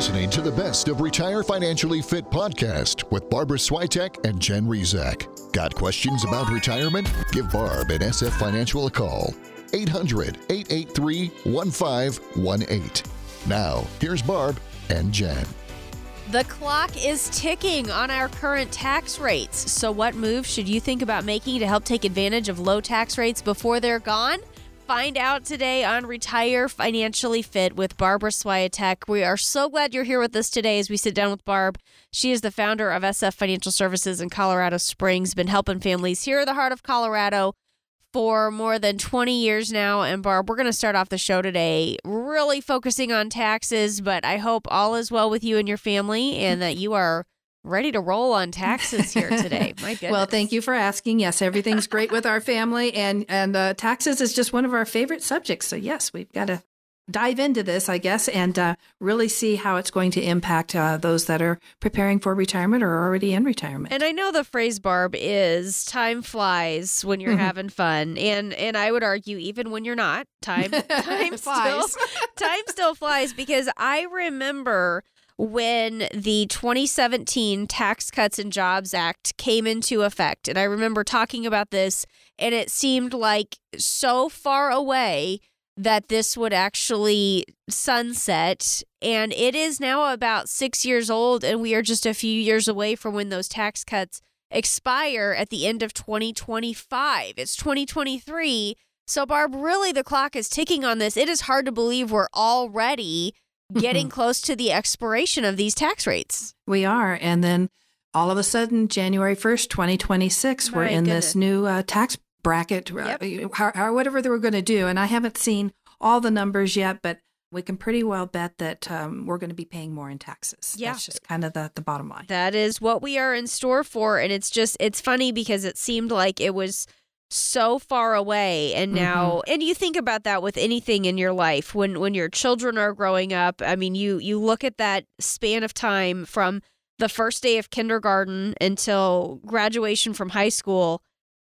listening to the best of Retire Financially Fit podcast with Barbara Swiatek and Jen Rizak. Got questions about retirement? Give Barb and SF Financial a call. 800 883 1518. Now, here's Barb and Jen. The clock is ticking on our current tax rates. So, what moves should you think about making to help take advantage of low tax rates before they're gone? Find out today on Retire Financially Fit with Barbara Swiatek. We are so glad you're here with us today as we sit down with Barb. She is the founder of SF Financial Services in Colorado Springs, been helping families here in the heart of Colorado for more than 20 years now. And Barb, we're going to start off the show today really focusing on taxes, but I hope all is well with you and your family and that you are ready to roll on taxes here today. My goodness. Well, thank you for asking. Yes, everything's great with our family, and and uh, taxes is just one of our favorite subjects. So yes, we've got to dive into this, I guess, and uh, really see how it's going to impact uh, those that are preparing for retirement or already in retirement. And I know the phrase Barb is time flies when you're mm-hmm. having fun. And and I would argue even when you're not, time time still time still flies because I remember when the 2017 Tax Cuts and Jobs Act came into effect. And I remember talking about this, and it seemed like so far away that this would actually sunset. And it is now about six years old, and we are just a few years away from when those tax cuts expire at the end of 2025. It's 2023. So, Barb, really the clock is ticking on this. It is hard to believe we're already getting mm-hmm. close to the expiration of these tax rates. We are. And then all of a sudden, January 1st, 2026, My we're in goodness. this new uh, tax bracket, uh, yep. how, whatever they were going to do. And I haven't seen all the numbers yet, but we can pretty well bet that um, we're going to be paying more in taxes. Yeah. That's just kind of the, the bottom line. That is what we are in store for. And it's just, it's funny because it seemed like it was so far away and now mm-hmm. and you think about that with anything in your life when when your children are growing up i mean you you look at that span of time from the first day of kindergarten until graduation from high school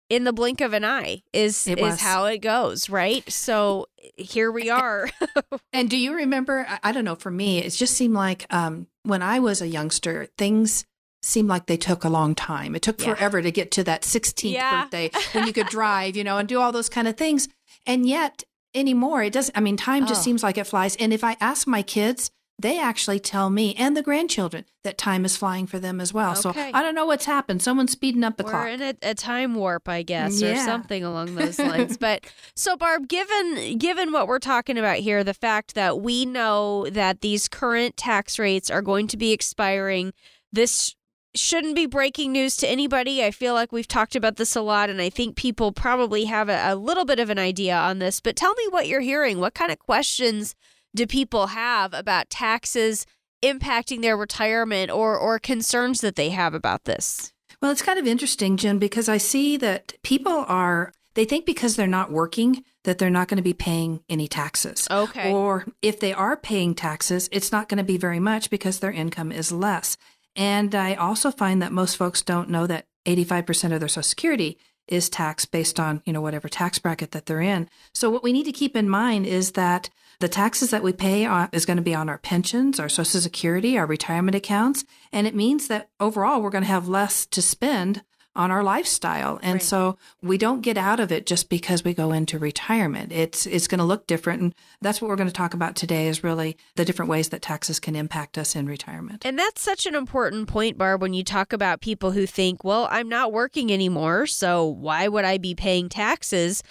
in the blink of an eye is is how it goes right? So here we are. and do you remember i don't know for me it just seemed like um, when i was a youngster things seemed like they took a long time. It took yeah. forever to get to that 16th yeah. birthday when you could drive, you know, and do all those kind of things. And yet anymore, it doesn't, I mean, time just oh. seems like it flies. And if I ask my kids, they actually tell me and the grandchildren that time is flying for them as well. Okay. So I don't know what's happened. Someone's speeding up the We're clock. We're in a, a, time warp, I guess, yeah. or something along those lines. but so Barb, given given what we're talking about here, the fact that we know that these current tax rates are going to be expiring this shouldn't be breaking news to anybody. I feel like we've talked about this a lot, and I think people probably have a, a, little bit of an idea on this. But tell me what you're hearing. What kind of questions do people have about taxes impacting their retirement or, or concerns that they have about this? Well, it's kind of interesting, Jen, because I see that people are, they think because they're not working, that they're not going to be paying any taxes. Okay. Or if they are paying taxes, it's not going to be very much because their income is less. And I also find that most folks don't know that 85% of their Social Security is taxed based on, you know, whatever tax bracket that they're in. So what we need to keep in mind is that the taxes that we pay on, is going to be on our pensions, our Social Security, our retirement accounts, and it means that overall we're going to have less to spend on our lifestyle. And right. so we don't get out of it just because we go into retirement. It's it's going to look different and that's what we're going to talk about today is really the different ways that taxes can impact us in retirement. And that's such an important point Barb when you talk about people who think, "Well, I'm not working anymore, so why would I be paying taxes?"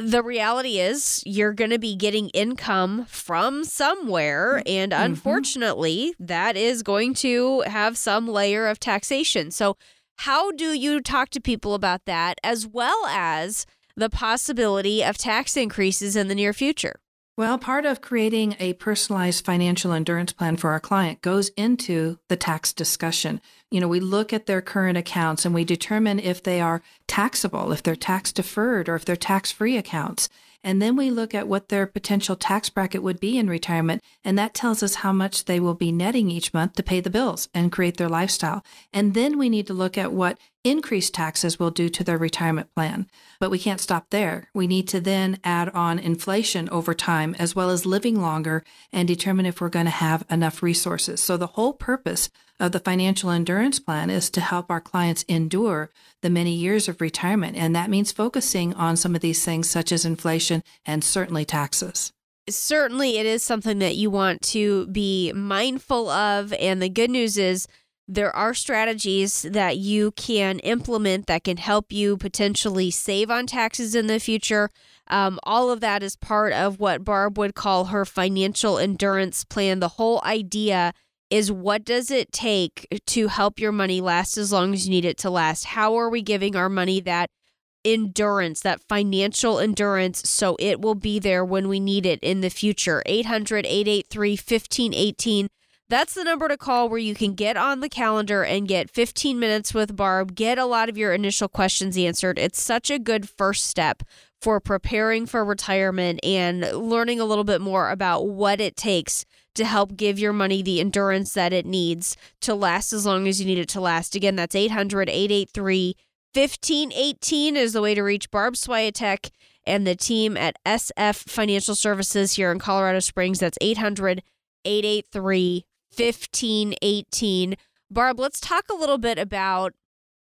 the reality is you're going to be getting income from somewhere and mm-hmm. unfortunately that is going to have some layer of taxation so how do you talk to people about that as well as the possibility of tax increases in the near future? Well, part of creating a personalized financial endurance plan for our client goes into the tax discussion. You know, we look at their current accounts and we determine if they are taxable, if they're tax deferred, or if they're tax free accounts. And then we look at what their potential tax bracket would be in retirement. And that tells us how much they will be netting each month to pay the bills and create their lifestyle. And then we need to look at what increased taxes will do to their retirement plan. But we can't stop there. We need to then add on inflation over time as well as living longer and determine if we're going to have enough resources. So the whole purpose of the financial endurance plan is to help our clients endure the many years of retirement. And that means focusing on some of these things such as inflation and certainly taxes certainly it is something that you want to be mindful of. And the good news is there are strategies that you can implement that can help you potentially save on taxes in the future. Um, all of that is part of what Barb would call her financial endurance plan. The whole idea is what does it take to help your money last as long as you need it to last? How are we giving our money that endurance, that financial endurance, so it will be there when we need it in the future? 800 883 1518 that's the number to call where you can get on the calendar and get 15 minutes with Barb, get a lot of your initial questions answered. It's such a good first step for preparing for retirement and learning a little bit more about what it takes to help give your money the endurance that it needs to last as long as you need it to last. Again, that's 800 883 1518 is the way to reach Barb Swiatek and the team at SF Financial Services here in Colorado Springs. That's 800 883 1518. Barb, let's talk a little bit about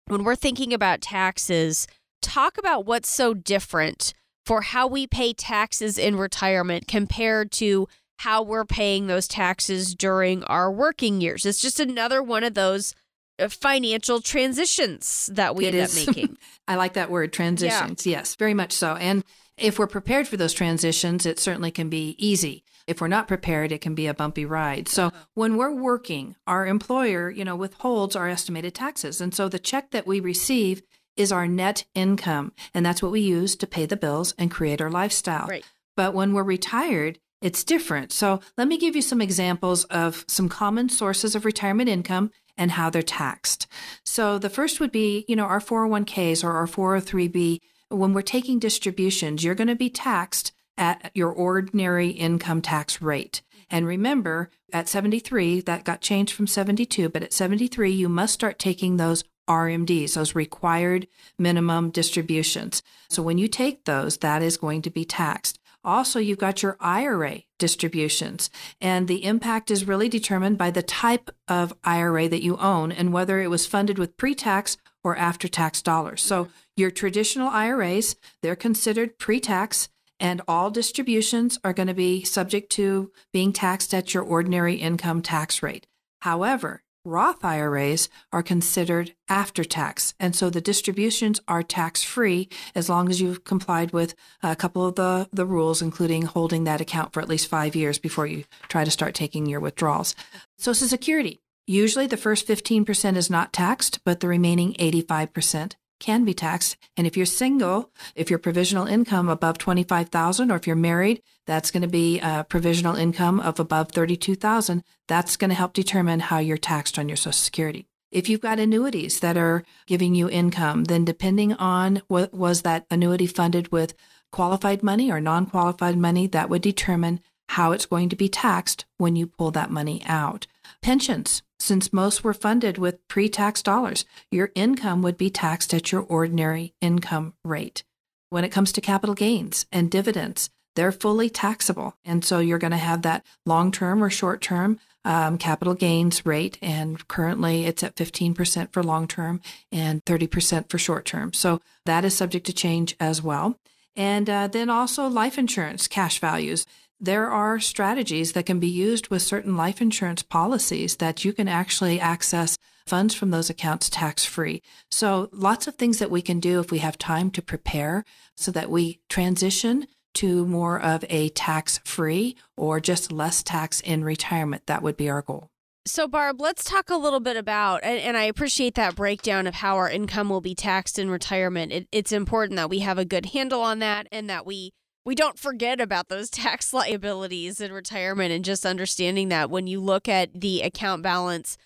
when we're thinking about taxes, talk about what's so different for how we pay taxes in retirement compared to how we're paying those taxes during our working years. It's just another one of those uh, financial transitions that we it end is. up making. I like that word, transitions. Yeah. Yes, very much so. And if we're prepared for those transitions, it certainly can be easy. If we're not prepared, it can be a bumpy ride. So when we're working, our employer, you know, withholds our estimated taxes. And so the check that we receive is our net income. And that's what we use to pay the bills and create our lifestyle. Right. But when we're retired, it's different. So let me give you some examples of some common sources of retirement income and how they're taxed. So the first would be, you know, our 401ks or our 403b. When we're taking distributions, you're going to be taxed at your ordinary income tax rate. And remember, at 73, that got changed from 72, but at 73, you must start taking those RMDs, those required minimum distributions. So when you take those, that is going to be taxed. Also, you've got your IRA distributions, and the impact is really determined by the type of IRA that you own and whether it was funded with pre tax or after tax dollars. So, your traditional IRAs, they're considered pre tax and all distributions are going to be subject to being taxed at your ordinary income tax rate. However, Roth IRAs are considered after tax, and so the distributions are tax free as long as you've complied with a couple of the, the rules, including holding that account for at least five years before you try to start taking your withdrawals. Social Security. Usually the first 15% is not taxed, but the remaining 85% can be taxed. And if you're single, if your provisional income above 25,000 or if you're married, that's going to be a provisional income of above 32,000. That's going to help determine how you're taxed on your social security. If you've got annuities that are giving you income, then depending on what was that annuity funded with qualified money or non-qualified money, that would determine how it's going to be taxed when you pull that money out. Pensions, since most were funded with pre tax dollars, your income would be taxed at your ordinary income rate. When it comes to capital gains and dividends, they're fully taxable. And so you're going to have that long term or short term um, capital gains rate. And currently it's at 15% for long term and 30% for short term. So that is subject to change as well. And uh, then also life insurance cash values there are strategies that can be used with certain life insurance policies that you can actually access funds from those accounts tax free. So, lots of things that we can do if we have time to prepare so that we transition to more of a tax free or just less tax in retirement. That would be our goal. So, Barb, let's talk a little bit about, and, and, I appreciate that breakdown of how our income will be taxed in retirement. It, it's important that we have a good handle on that and that we we don't forget about those tax liabilities in retirement and just understanding that when you look at the account balance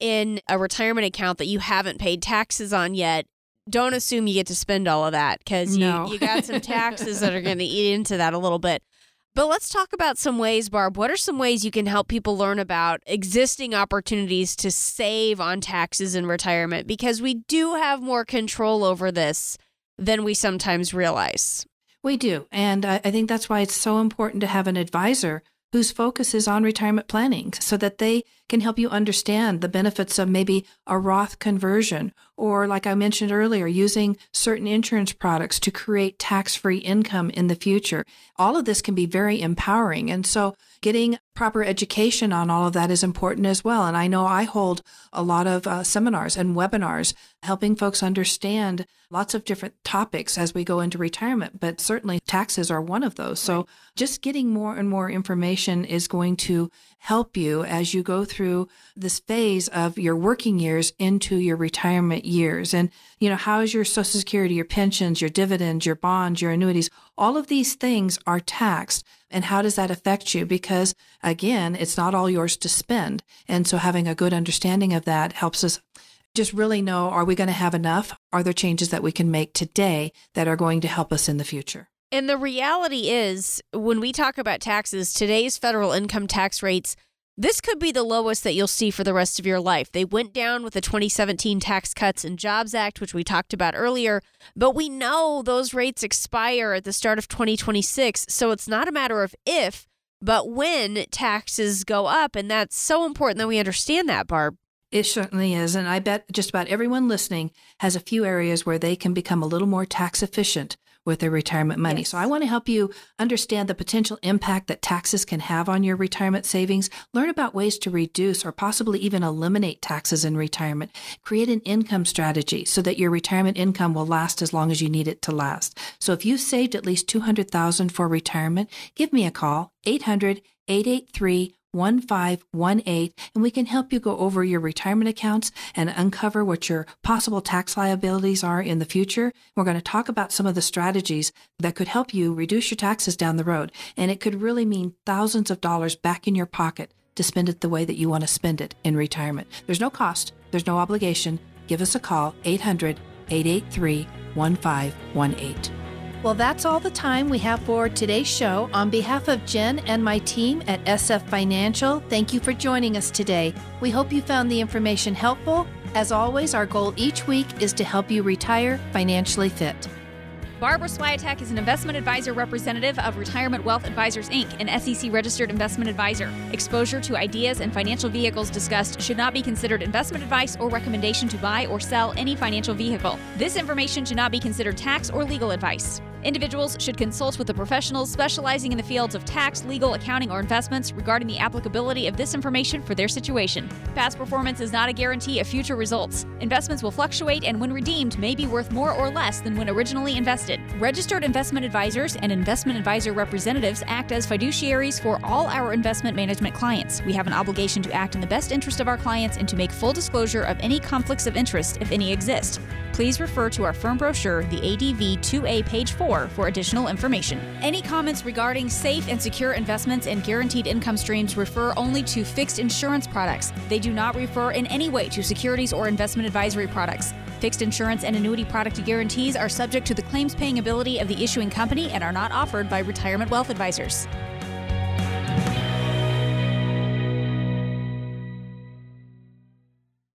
in a retirement account that you haven't paid taxes on yet, don't assume you get to spend all of that because no. you, you got some taxes that are going to eat into that a little bit. But let's talk about some ways, Barb. What are some ways you can help people learn about existing opportunities to save on taxes in retirement? Because we do have more control over this than we sometimes realize. We do. And I, think that's why it's so important to have an advisor whose focus is on retirement planning so that they can help you understand the benefits of maybe a Roth conversion or, like I mentioned earlier, using certain insurance products to create tax free income in the future. All of this can be very empowering. And so getting proper education on all of that is important as well. And I know I hold a lot of uh, seminars and webinars helping folks understand lots of different topics as we go into retirement, but certainly taxes are one of those. So just getting more and more information is going to help you as you go through this phase of your working years into your retirement years. And, you know, how is your social security, your pensions, your dividends, your bonds, your annuities? All of these things are taxed. And how does that affect you? Because again, it's not all yours to spend. And so having a good understanding of that helps us just really know, are we going to have enough? Are there changes that we can make today that are going to help us in the future? And the reality is, when we talk about taxes, today's federal income tax rates, this could be the lowest that you'll see for the rest of your life. They went down with the 2017 Tax Cuts and Jobs Act, which we talked about earlier, but we know those rates expire at the start of 2026. So it's not a matter of if, but when taxes go up. And that's so important that we understand that, Barb. It certainly is. And I bet just about everyone listening has a few areas where they can become a little more tax efficient with their retirement money. Yes. So I want to help you understand the potential impact that taxes can have on your retirement savings. Learn about ways to reduce or possibly even eliminate taxes in retirement. Create an income strategy so that your retirement income will last as long as you need it to last. So if you've saved at least 200,000 for retirement, give me a call 800 883 1518 and we can help you go over your retirement accounts and uncover what your possible tax liabilities are in the future. We're going to talk about some of the strategies that could help you reduce your taxes down the road. And it could really mean thousands of dollars back in your pocket to spend it the way that you want to spend it in retirement. There's no cost, there's no obligation. Give us a call 800 883 1518. Well, that's all the time we have for today's show. On behalf of Jen and my team at SF Financial, thank you for joining us today. We hope you found the information helpful. As always, our goal each week is to help you retire financially fit. Barbara Swiatek is an investment advisor representative of Retirement Wealth Advisors Inc., an SEC registered investment advisor. Exposure to ideas and financial vehicles discussed should not be considered investment advice or recommendation to buy or sell any financial vehicle. This information should not be considered tax or legal advice. Individuals should consult with the professionals specializing in the fields of tax, legal, accounting, or investments regarding the applicability of this information for their situation. Past performance is not a guarantee of future results. Investments will fluctuate and, when redeemed, may be worth more or less than when originally invested. Registered investment advisors and investment advisor representatives act as fiduciaries for all our investment management clients. We have an obligation to act in the best interest of our clients and to make full disclosure of any conflicts of interest, if any exist please refer to our firm brochure, the ADV 2A page 4, for additional information. Any comments regarding safe and secure investments and guaranteed income streams refer only to fixed insurance products. They do not refer in any way to securities or investment advisory products. Fixed insurance and annuity product guarantees are subject to the claims paying ability of the issuing company and are not offered by retirement wealth advisors.